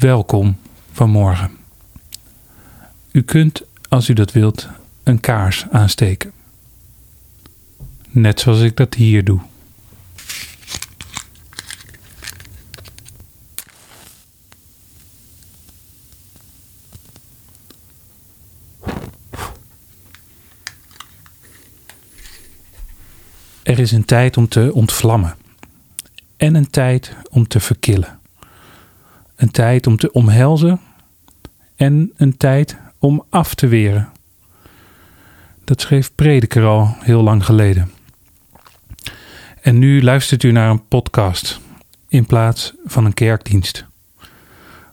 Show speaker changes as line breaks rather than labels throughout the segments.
Welkom vanmorgen. U kunt, als u dat wilt, een kaars aansteken. Net zoals ik dat hier doe. Er is een tijd om te ontvlammen en een tijd om te verkillen. Een tijd om te omhelzen en een tijd om af te weren. Dat schreef Prediker al heel lang geleden. En nu luistert u naar een podcast in plaats van een kerkdienst.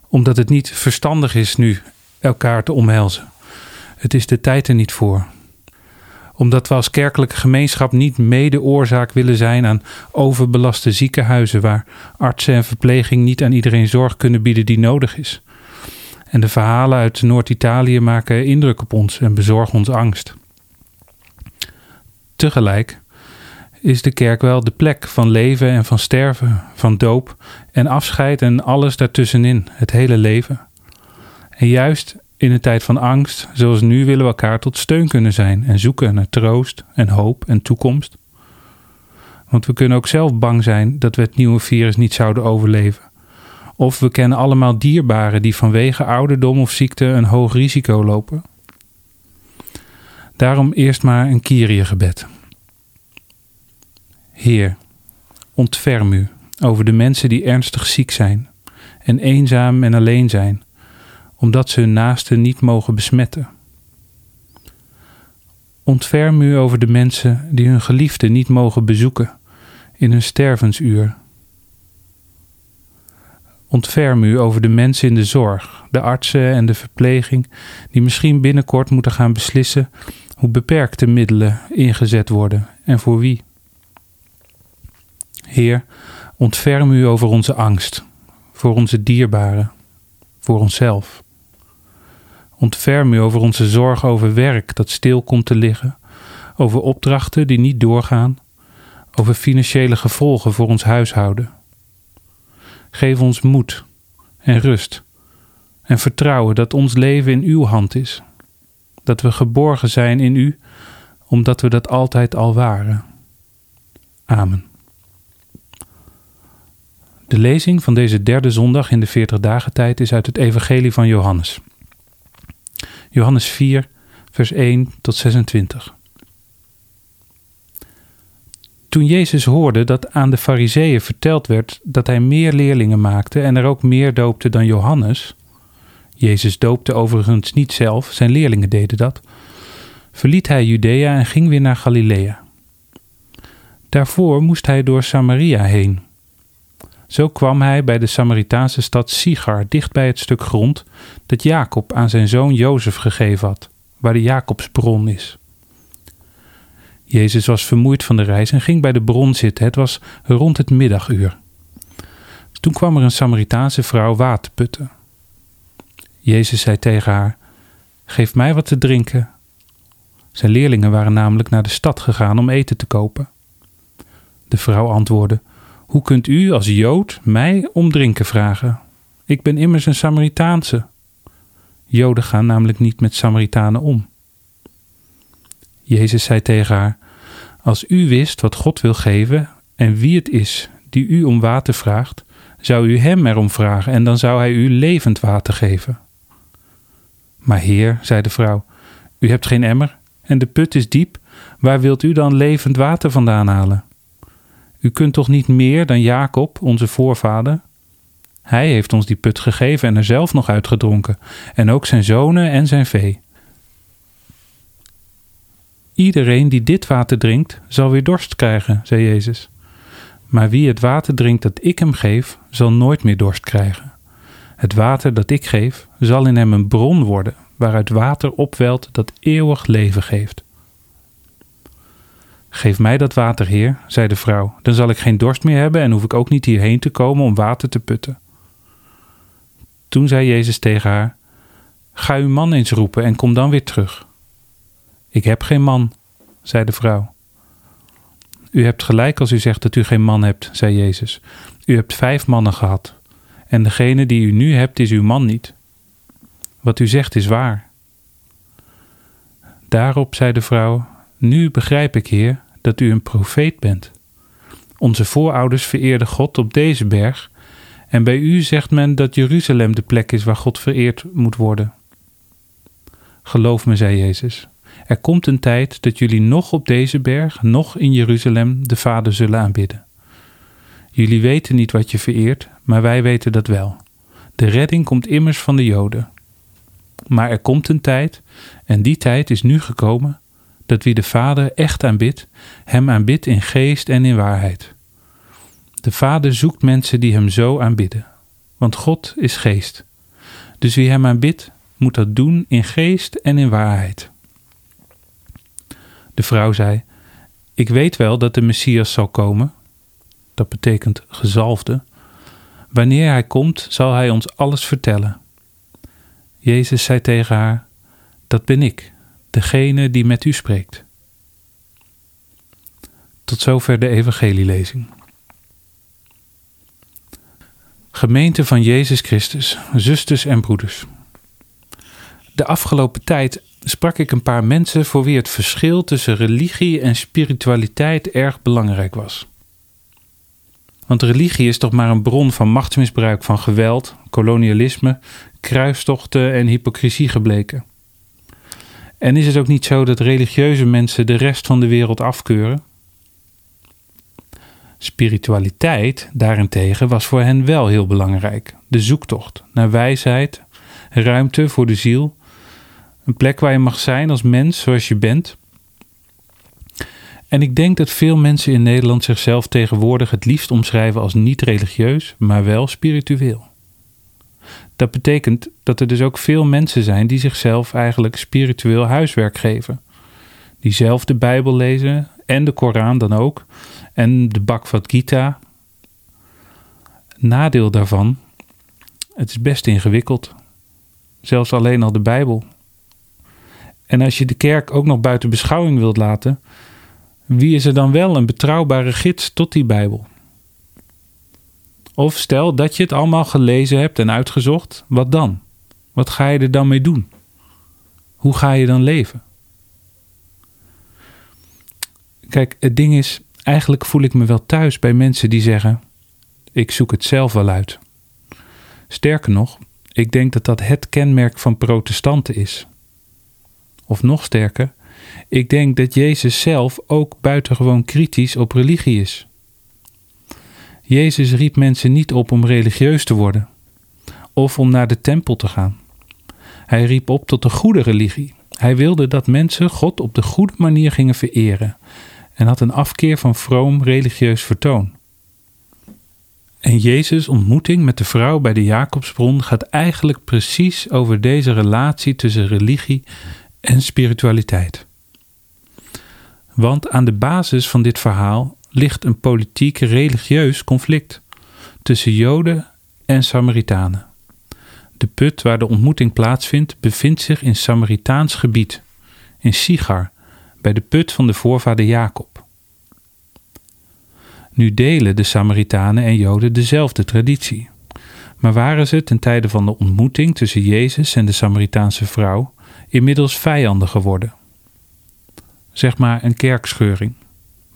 Omdat het niet verstandig is nu elkaar te omhelzen. Het is de tijd er niet voor omdat we als kerkelijke gemeenschap niet mede oorzaak willen zijn aan overbelaste ziekenhuizen waar artsen en verpleging niet aan iedereen zorg kunnen bieden die nodig is. En de verhalen uit Noord-Italië maken indruk op ons en bezorgen ons angst. Tegelijk is de kerk wel de plek van leven en van sterven, van doop en afscheid en alles daartussenin, het hele leven. En juist in een tijd van angst, zoals nu, willen we elkaar tot steun kunnen zijn en zoeken naar troost en hoop en toekomst. Want we kunnen ook zelf bang zijn dat we het nieuwe virus niet zouden overleven. Of we kennen allemaal dierbaren die vanwege ouderdom of ziekte een hoog risico lopen. Daarom eerst maar een Kyrie-gebed. Heer, ontferm u over de mensen die ernstig ziek zijn en eenzaam en alleen zijn omdat ze hun naasten niet mogen besmetten. Ontferm u over de mensen die hun geliefden niet mogen bezoeken in hun stervensuur. Ontferm u over de mensen in de zorg, de artsen en de verpleging, die misschien binnenkort moeten gaan beslissen hoe beperkte middelen ingezet worden en voor wie. Heer, ontferm u over onze angst, voor onze dierbaren, voor onszelf. Ontferm u over onze zorg over werk dat stil komt te liggen, over opdrachten die niet doorgaan, over financiële gevolgen voor ons huishouden. Geef ons moed en rust en vertrouwen dat ons leven in uw hand is, dat we geborgen zijn in u, omdat we dat altijd al waren. Amen. De lezing van deze derde zondag in de 40 dagen tijd is uit het Evangelie van Johannes. Johannes 4, vers 1 tot 26. Toen Jezus hoorde dat aan de Fariseeën verteld werd dat hij meer leerlingen maakte en er ook meer doopte dan Johannes, Jezus doopte overigens niet zelf, zijn leerlingen deden dat, verliet hij Judea en ging weer naar Galilea. Daarvoor moest hij door Samaria heen. Zo kwam hij bij de Samaritaanse stad Sigar, dicht bij het stuk grond dat Jacob aan zijn zoon Jozef gegeven had, waar de Jacobsbron is. Jezus was vermoeid van de reis en ging bij de bron zitten. Het was rond het middaguur. Toen kwam er een Samaritaanse vrouw water putten. Jezus zei tegen haar: Geef mij wat te drinken. Zijn leerlingen waren namelijk naar de stad gegaan om eten te kopen. De vrouw antwoordde: hoe kunt u als Jood mij om drinken vragen? Ik ben immers een Samaritaanse. Joden gaan namelijk niet met Samaritanen om. Jezus zei tegen haar: Als u wist wat God wil geven en wie het is die u om water vraagt, zou u hem erom vragen en dan zou hij u levend water geven. Maar Heer, zei de vrouw, u hebt geen emmer en de put is diep, waar wilt u dan levend water vandaan halen? U kunt toch niet meer dan Jacob, onze voorvader? Hij heeft ons die put gegeven en er zelf nog uitgedronken, en ook zijn zonen en zijn vee. Iedereen die dit water drinkt, zal weer dorst krijgen, zei Jezus. Maar wie het water drinkt dat ik hem geef, zal nooit meer dorst krijgen. Het water dat ik geef, zal in hem een bron worden, waaruit water opwelt dat eeuwig leven geeft. Geef mij dat water, Heer, zei de vrouw, dan zal ik geen dorst meer hebben en hoef ik ook niet hierheen te komen om water te putten. Toen zei Jezus tegen haar: Ga uw man eens roepen en kom dan weer terug. Ik heb geen man, zei de vrouw. U hebt gelijk als u zegt dat u geen man hebt, zei Jezus. U hebt vijf mannen gehad. En degene die u nu hebt is uw man niet. Wat u zegt is waar. Daarop zei de vrouw: Nu begrijp ik, Heer, dat u een profeet bent. Onze voorouders vereerden God op deze berg, en bij u zegt men dat Jeruzalem de plek is waar God vereerd moet worden. Geloof me, zei Jezus, er komt een tijd dat jullie nog op deze berg, nog in Jeruzalem de Vader zullen aanbidden. Jullie weten niet wat je vereert, maar wij weten dat wel. De redding komt immers van de Joden. Maar er komt een tijd, en die tijd is nu gekomen, dat wie de Vader echt aanbidt, hem aanbidt in geest en in waarheid. De Vader zoekt mensen die hem zo aanbidden, want God is geest. Dus wie hem aanbidt, moet dat doen in geest en in waarheid. De vrouw zei: Ik weet wel dat de Messias zal komen, dat betekent gezalfde. Wanneer hij komt, zal hij ons alles vertellen. Jezus zei tegen haar: Dat ben ik, degene die met u spreekt. Tot zover de evangelielezing. Gemeente van Jezus Christus, zusters en broeders. De afgelopen tijd sprak ik een paar mensen voor wie het verschil tussen religie en spiritualiteit erg belangrijk was. Want religie is toch maar een bron van machtsmisbruik, van geweld, kolonialisme, kruistochten en hypocrisie gebleken. En is het ook niet zo dat religieuze mensen de rest van de wereld afkeuren? Spiritualiteit daarentegen was voor hen wel heel belangrijk. De zoektocht naar wijsheid, ruimte voor de ziel, een plek waar je mag zijn als mens zoals je bent. En ik denk dat veel mensen in Nederland zichzelf tegenwoordig het liefst omschrijven als niet religieus, maar wel spiritueel. Dat betekent dat er dus ook veel mensen zijn die zichzelf eigenlijk spiritueel huiswerk geven. Die zelf de Bijbel lezen en de Koran dan ook en de Bhagavad Gita. Nadeel daarvan, het is best ingewikkeld. Zelfs alleen al de Bijbel. En als je de kerk ook nog buiten beschouwing wilt laten, wie is er dan wel een betrouwbare gids tot die Bijbel? Of stel dat je het allemaal gelezen hebt en uitgezocht, wat dan? Wat ga je er dan mee doen? Hoe ga je dan leven? Kijk, het ding is, eigenlijk voel ik me wel thuis bij mensen die zeggen: Ik zoek het zelf wel uit. Sterker nog, ik denk dat dat het kenmerk van protestanten is. Of nog sterker, ik denk dat Jezus zelf ook buitengewoon kritisch op religie is. Jezus riep mensen niet op om religieus te worden of om naar de tempel te gaan. Hij riep op tot de goede religie. Hij wilde dat mensen God op de goede manier gingen vereren en had een afkeer van vroom religieus vertoon. En Jezus' ontmoeting met de vrouw bij de Jacobsbron gaat eigenlijk precies over deze relatie tussen religie en spiritualiteit. Want aan de basis van dit verhaal ligt een politiek-religieus conflict tussen Joden en Samaritanen. De put waar de ontmoeting plaatsvindt bevindt zich in Samaritaans gebied, in Sigar, bij de put van de voorvader Jacob. Nu delen de Samaritanen en Joden dezelfde traditie. Maar waren ze ten tijde van de ontmoeting tussen Jezus en de Samaritaanse vrouw inmiddels vijanden geworden? Zeg maar een kerkscheuring.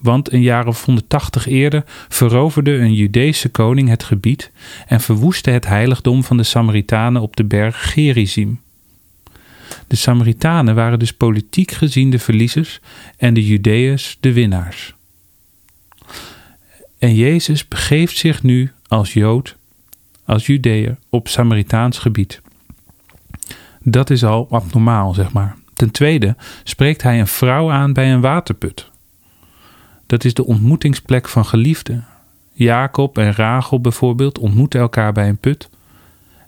Want een jaar of 180 eerder veroverde een Judeese koning het gebied en verwoestte het heiligdom van de Samaritanen op de berg Gerizim. De Samaritanen waren dus politiek gezien de verliezers en de Judeërs de winnaars. En Jezus begeeft zich nu als Jood, als Judeër, op Samaritaans gebied. Dat is al abnormaal, zeg maar. Ten tweede spreekt hij een vrouw aan bij een waterput. Dat is de ontmoetingsplek van geliefden. Jacob en Rachel bijvoorbeeld ontmoeten elkaar bij een put.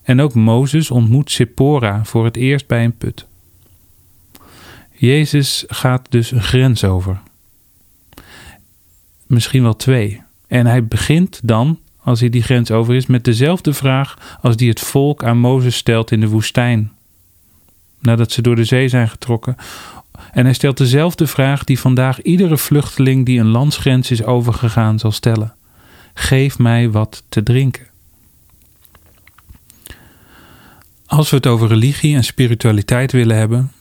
En ook Mozes ontmoet Sephora voor het eerst bij een put. Jezus gaat dus een grens over. Misschien wel twee. En hij begint dan, als hij die grens over is, met dezelfde vraag als die het volk aan Mozes stelt in de woestijn. Nadat ze door de zee zijn getrokken. En hij stelt dezelfde vraag die vandaag iedere vluchteling die een landsgrens is overgegaan zal stellen: Geef mij wat te drinken. Als we het over religie en spiritualiteit willen hebben,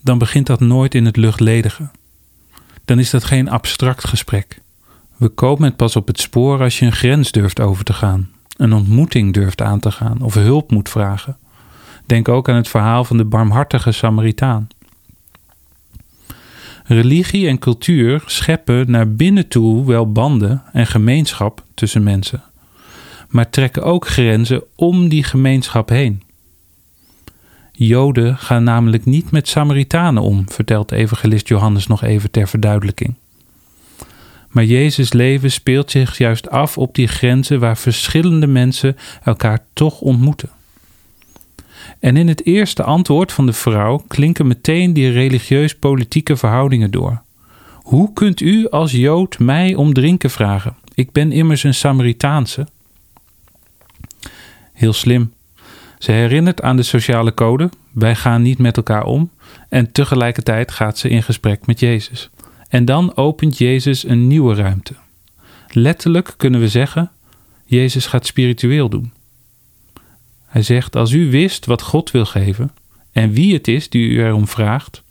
dan begint dat nooit in het luchtledige. Dan is dat geen abstract gesprek. We komen pas op het spoor als je een grens durft over te gaan, een ontmoeting durft aan te gaan of hulp moet vragen. Denk ook aan het verhaal van de barmhartige Samaritaan. Religie en cultuur scheppen naar binnen toe wel banden en gemeenschap tussen mensen, maar trekken ook grenzen om die gemeenschap heen. Joden gaan namelijk niet met Samaritanen om, vertelt evangelist Johannes nog even ter verduidelijking. Maar Jezus' leven speelt zich juist af op die grenzen waar verschillende mensen elkaar toch ontmoeten. En in het eerste antwoord van de vrouw klinken meteen die religieus-politieke verhoudingen door. Hoe kunt u als Jood mij om drinken vragen? Ik ben immers een Samaritaanse. Heel slim. Ze herinnert aan de sociale code: wij gaan niet met elkaar om. En tegelijkertijd gaat ze in gesprek met Jezus. En dan opent Jezus een nieuwe ruimte. Letterlijk kunnen we zeggen: Jezus gaat spiritueel doen. Hij zegt: Als u wist wat God wil geven en wie het is die u erom vraagt.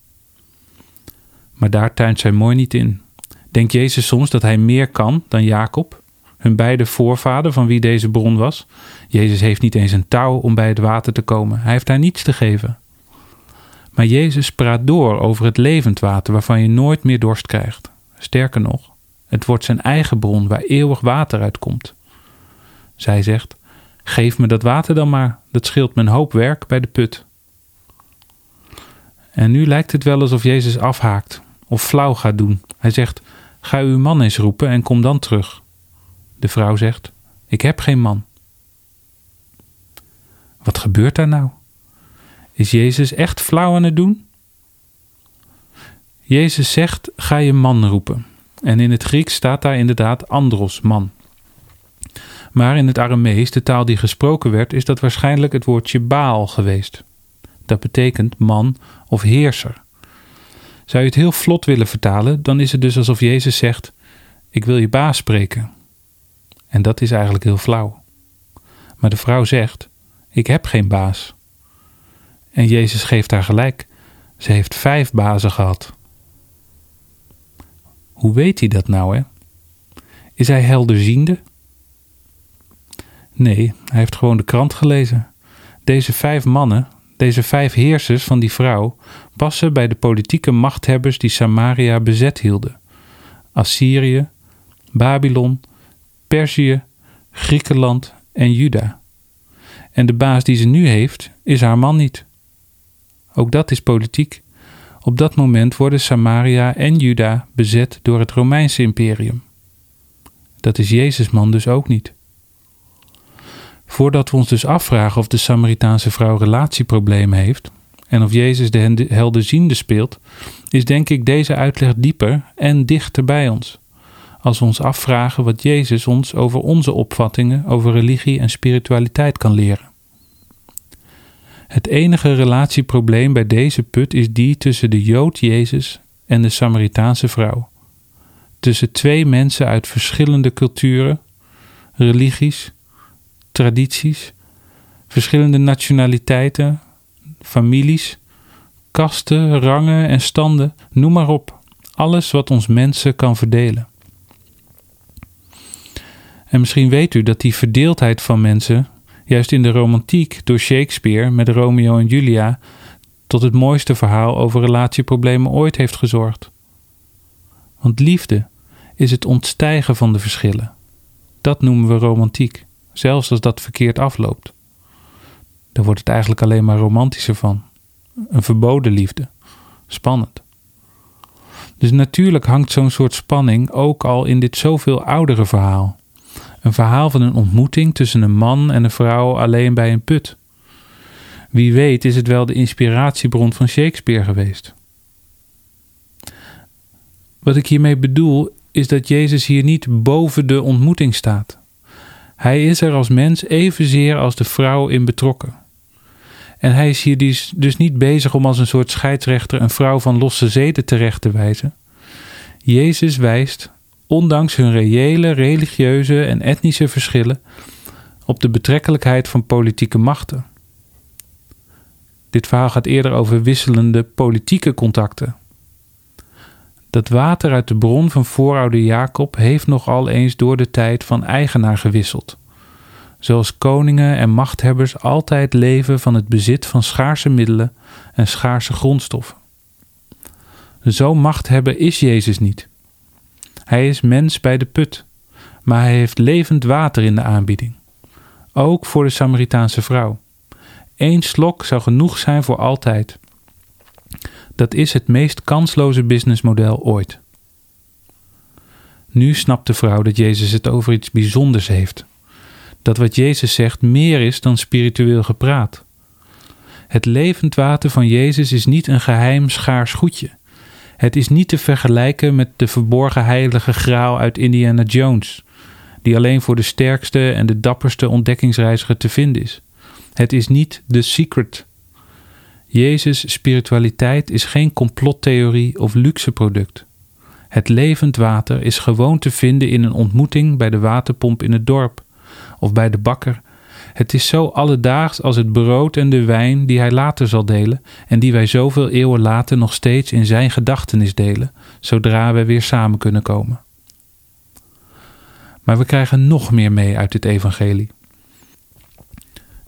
Maar daar tuint zij mooi niet in. Denkt Jezus soms dat hij meer kan dan Jacob, hun beide voorvader van wie deze bron was? Jezus heeft niet eens een touw om bij het water te komen. Hij heeft daar niets te geven. Maar Jezus praat door over het levend water waarvan je nooit meer dorst krijgt. Sterker nog, het wordt zijn eigen bron waar eeuwig water uitkomt. Zij zegt: Geef me dat water dan maar, dat scheelt mijn hoop werk bij de put. En nu lijkt het wel alsof Jezus afhaakt of flauw gaat doen. Hij zegt: Ga uw man eens roepen en kom dan terug. De vrouw zegt: Ik heb geen man. Wat gebeurt daar nou? Is Jezus echt flauw aan het doen? Jezus zegt: Ga je man roepen. En in het Grieks staat daar inderdaad andros, man. Maar in het Aramees, de taal die gesproken werd, is dat waarschijnlijk het woordje Baal geweest. Dat betekent man of heerser. Zou je het heel vlot willen vertalen, dan is het dus alsof Jezus zegt: Ik wil je baas spreken. En dat is eigenlijk heel flauw. Maar de vrouw zegt: Ik heb geen baas. En Jezus geeft haar gelijk. Ze heeft vijf bazen gehad. Hoe weet hij dat nou, hè? Is hij helderziende? Nee, hij heeft gewoon de krant gelezen. Deze vijf mannen, deze vijf heersers van die vrouw, passen bij de politieke machthebbers die Samaria bezet hielden: Assyrië, Babylon, Perzië, Griekenland en Juda. En de baas die ze nu heeft, is haar man niet. Ook dat is politiek. Op dat moment worden Samaria en Juda bezet door het Romeinse imperium. Dat is Jezus man dus ook niet. Voordat we ons dus afvragen of de Samaritaanse vrouw relatieproblemen heeft en of Jezus de helderziende speelt, is denk ik deze uitleg dieper en dichter bij ons. Als we ons afvragen wat Jezus ons over onze opvattingen over religie en spiritualiteit kan leren. Het enige relatieprobleem bij deze put is die tussen de Jood Jezus en de Samaritaanse vrouw. Tussen twee mensen uit verschillende culturen, religies, tradities, verschillende nationaliteiten, families, kasten, rangen en standen, noem maar op. Alles wat ons mensen kan verdelen. En misschien weet u dat die verdeeldheid van mensen juist in de romantiek door Shakespeare met Romeo en Julia tot het mooiste verhaal over relatieproblemen ooit heeft gezorgd. Want liefde is het ontstijgen van de verschillen. Dat noemen we romantiek, zelfs als dat verkeerd afloopt. Daar wordt het eigenlijk alleen maar romantischer van. Een verboden liefde. Spannend. Dus natuurlijk hangt zo'n soort spanning ook al in dit zoveel oudere verhaal. Een verhaal van een ontmoeting tussen een man en een vrouw alleen bij een put. Wie weet is het wel de inspiratiebron van Shakespeare geweest. Wat ik hiermee bedoel is dat Jezus hier niet boven de ontmoeting staat. Hij is er als mens evenzeer als de vrouw in betrokken. En hij is hier dus, dus niet bezig om als een soort scheidsrechter een vrouw van losse zeden terecht te wijzen. Jezus wijst ondanks hun reële, religieuze en etnische verschillen, op de betrekkelijkheid van politieke machten. Dit verhaal gaat eerder over wisselende politieke contacten. Dat water uit de bron van voorouder Jacob heeft nogal eens door de tijd van eigenaar gewisseld. Zoals koningen en machthebbers altijd leven van het bezit van schaarse middelen en schaarse grondstoffen. Zo machthebber is Jezus niet. Hij is mens bij de put, maar hij heeft levend water in de aanbieding. Ook voor de Samaritaanse vrouw. Eén slok zou genoeg zijn voor altijd. Dat is het meest kansloze businessmodel ooit. Nu snapt de vrouw dat Jezus het over iets bijzonders heeft. Dat wat Jezus zegt meer is dan spiritueel gepraat. Het levend water van Jezus is niet een geheim schaars goedje. Het is niet te vergelijken met de verborgen heilige graal uit Indiana Jones, die alleen voor de sterkste en de dapperste ontdekkingsreiziger te vinden is. Het is niet de secret. Jezus' spiritualiteit is geen complottheorie of luxe product. Het levend water is gewoon te vinden in een ontmoeting bij de waterpomp in het dorp of bij de bakker. Het is zo alledaags als het brood en de wijn die hij later zal delen en die wij zoveel eeuwen later nog steeds in zijn gedachtenis delen, zodra we weer samen kunnen komen. Maar we krijgen nog meer mee uit dit evangelie.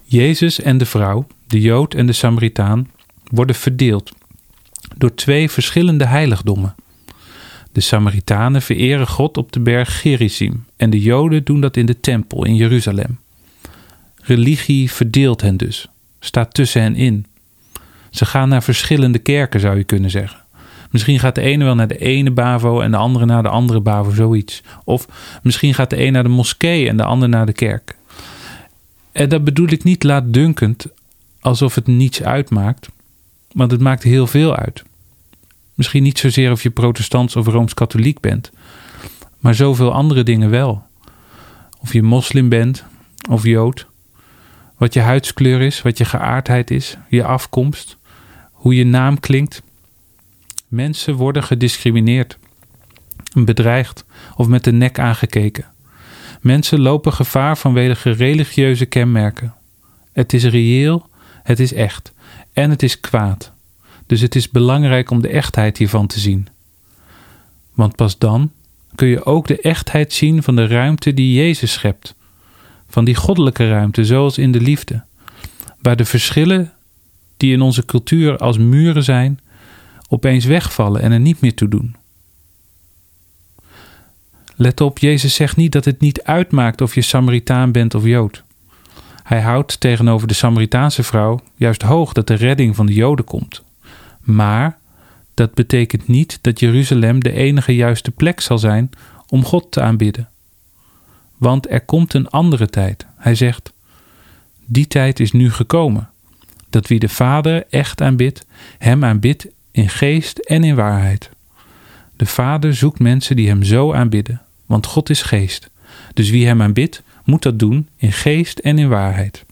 Jezus en de vrouw, de Jood en de Samaritaan, worden verdeeld door twee verschillende heiligdommen. De Samaritanen vereren God op de berg Gerizim en de Joden doen dat in de tempel in Jeruzalem. Religie verdeelt hen dus, staat tussen hen in. Ze gaan naar verschillende kerken, zou je kunnen zeggen. Misschien gaat de ene wel naar de ene BAVO en de andere naar de andere BAVO, zoiets. Of misschien gaat de een naar de moskee en de ander naar de kerk. En dat bedoel ik niet laatdunkend, alsof het niets uitmaakt, want het maakt heel veel uit. Misschien niet zozeer of je protestants of rooms-katholiek bent, maar zoveel andere dingen wel. Of je moslim bent of jood, wat je huidskleur is, wat je geaardheid is, je afkomst, hoe je naam klinkt. Mensen worden gediscrimineerd, bedreigd of met de nek aangekeken. Mensen lopen gevaar vanwege religieuze kenmerken. Het is reëel, het is echt en het is kwaad. Dus het is belangrijk om de echtheid hiervan te zien. Want pas dan kun je ook de echtheid zien van de ruimte die Jezus schept. Van die goddelijke ruimte, zoals in de liefde. Waar de verschillen die in onze cultuur als muren zijn, opeens wegvallen en er niet meer toe doen. Let op, Jezus zegt niet dat het niet uitmaakt of je Samaritaan bent of Jood. Hij houdt tegenover de Samaritaanse vrouw juist hoog dat de redding van de Joden komt. Maar dat betekent niet dat Jeruzalem de enige juiste plek zal zijn om God te aanbidden. Want er komt een andere tijd. Hij zegt: Die tijd is nu gekomen. Dat wie de Vader echt aanbidt, hem aanbidt in geest en in waarheid. De Vader zoekt mensen die hem zo aanbidden, want God is geest. Dus wie hem aanbidt, moet dat doen in geest en in waarheid.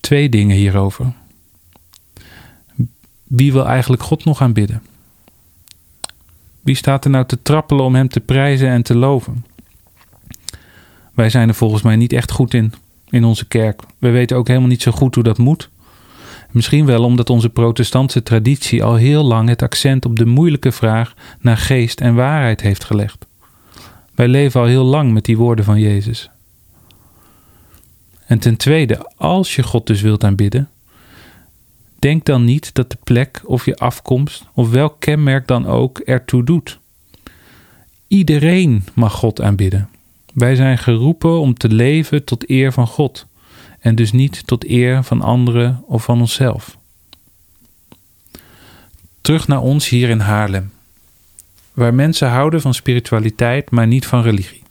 Twee dingen hierover. Wie wil eigenlijk God nog aanbidden? Wie staat er nou te trappelen om hem te prijzen en te loven? Wij zijn er volgens mij niet echt goed in, in onze kerk. We weten ook helemaal niet zo goed hoe dat moet. Misschien wel omdat onze protestantse traditie al heel lang het accent op de moeilijke vraag naar geest en waarheid heeft gelegd. Wij leven al heel lang met die woorden van Jezus. En ten tweede, als je God dus wilt aanbidden, denk dan niet dat de plek of je afkomst of welk kenmerk dan ook ertoe doet. Iedereen mag God aanbidden. Wij zijn geroepen om te leven tot eer van God en dus niet tot eer van anderen of van onszelf. Terug naar ons hier in Haarlem, waar mensen houden van spiritualiteit, maar niet van religie.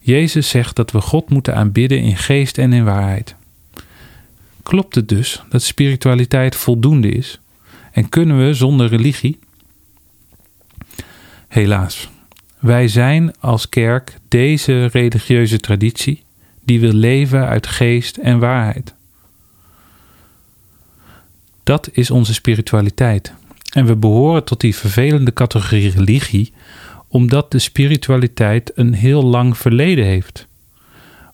Jezus zegt dat we God moeten aanbidden in geest en in waarheid. Klopt het dus dat spiritualiteit voldoende is? En kunnen we zonder religie? Helaas, wij zijn als kerk deze religieuze traditie die wil leven uit geest en waarheid. Dat is onze spiritualiteit. En we behoren tot die vervelende categorie religie omdat de spiritualiteit een heel lang verleden heeft.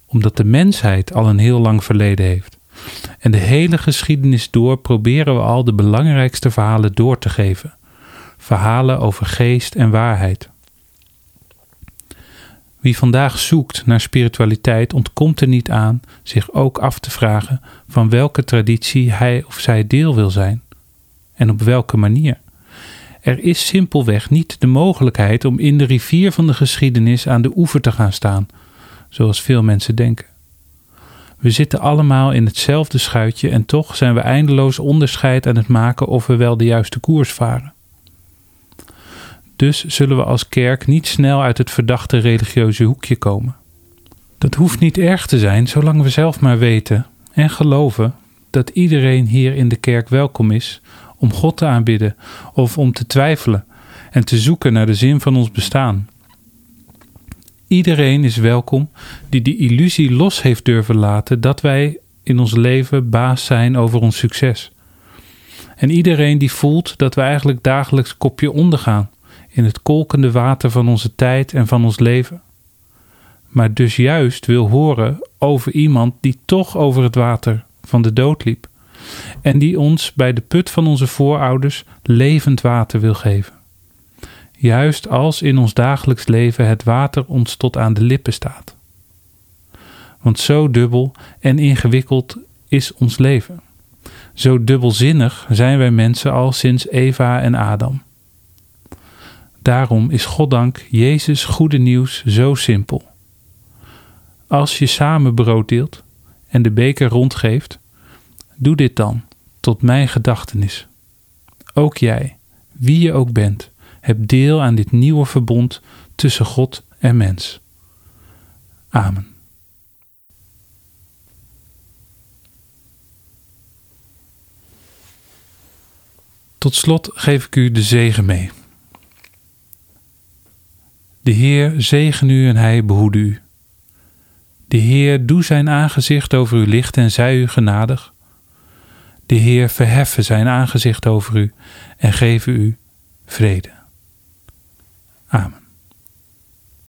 omdat de mensheid al een heel lang verleden heeft. En de hele geschiedenis door proberen we al de belangrijkste verhalen door te geven. Verhalen over geest en waarheid. Wie vandaag zoekt naar spiritualiteit ontkomt er niet aan zich ook af te vragen van welke traditie hij of zij deel wil zijn en op welke manier. Er is simpelweg niet de mogelijkheid om in de rivier van de geschiedenis aan de oever te gaan staan, zoals veel mensen denken. We zitten allemaal in hetzelfde schuitje en toch zijn we eindeloos onderscheid aan het maken of we wel de juiste koers varen. Dus zullen we als kerk niet snel uit het verdachte religieuze hoekje komen. Dat hoeft niet erg te zijn, zolang we zelf maar weten en geloven dat iedereen hier in de kerk welkom is om God te aanbidden of om te twijfelen en te zoeken naar de zin van ons bestaan. Iedereen is welkom die de illusie los heeft durven laten dat wij in ons leven baas zijn over ons succes. En iedereen die voelt dat we eigenlijk dagelijks kopje ondergaan in het kolkende water van onze tijd en van ons leven. Maar dus juist wil horen over iemand die toch over het water van de dood liep en die ons bij de put van onze voorouders levend water wil geven. Juist als in ons dagelijks leven het water ons tot aan de lippen staat. Want zo dubbel en ingewikkeld is ons leven. Zo dubbelzinnig zijn wij mensen al sinds Eva en Adam. Daarom is Goddank Jezus goede nieuws zo simpel. Als je samen brood deelt en de beker rondgeeft, doe dit dan tot mijn gedachtenis. Ook jij, wie je ook bent, hebt deel aan dit nieuwe verbond tussen God en mens. Amen. Tot slot geef ik u de zegen mee. De Heer zegen u en hij behoede u. De Heer doe zijn aangezicht over u licht en zij u genadig. De Heer verheffen zijn aangezicht over u en geven u vrede. Amen.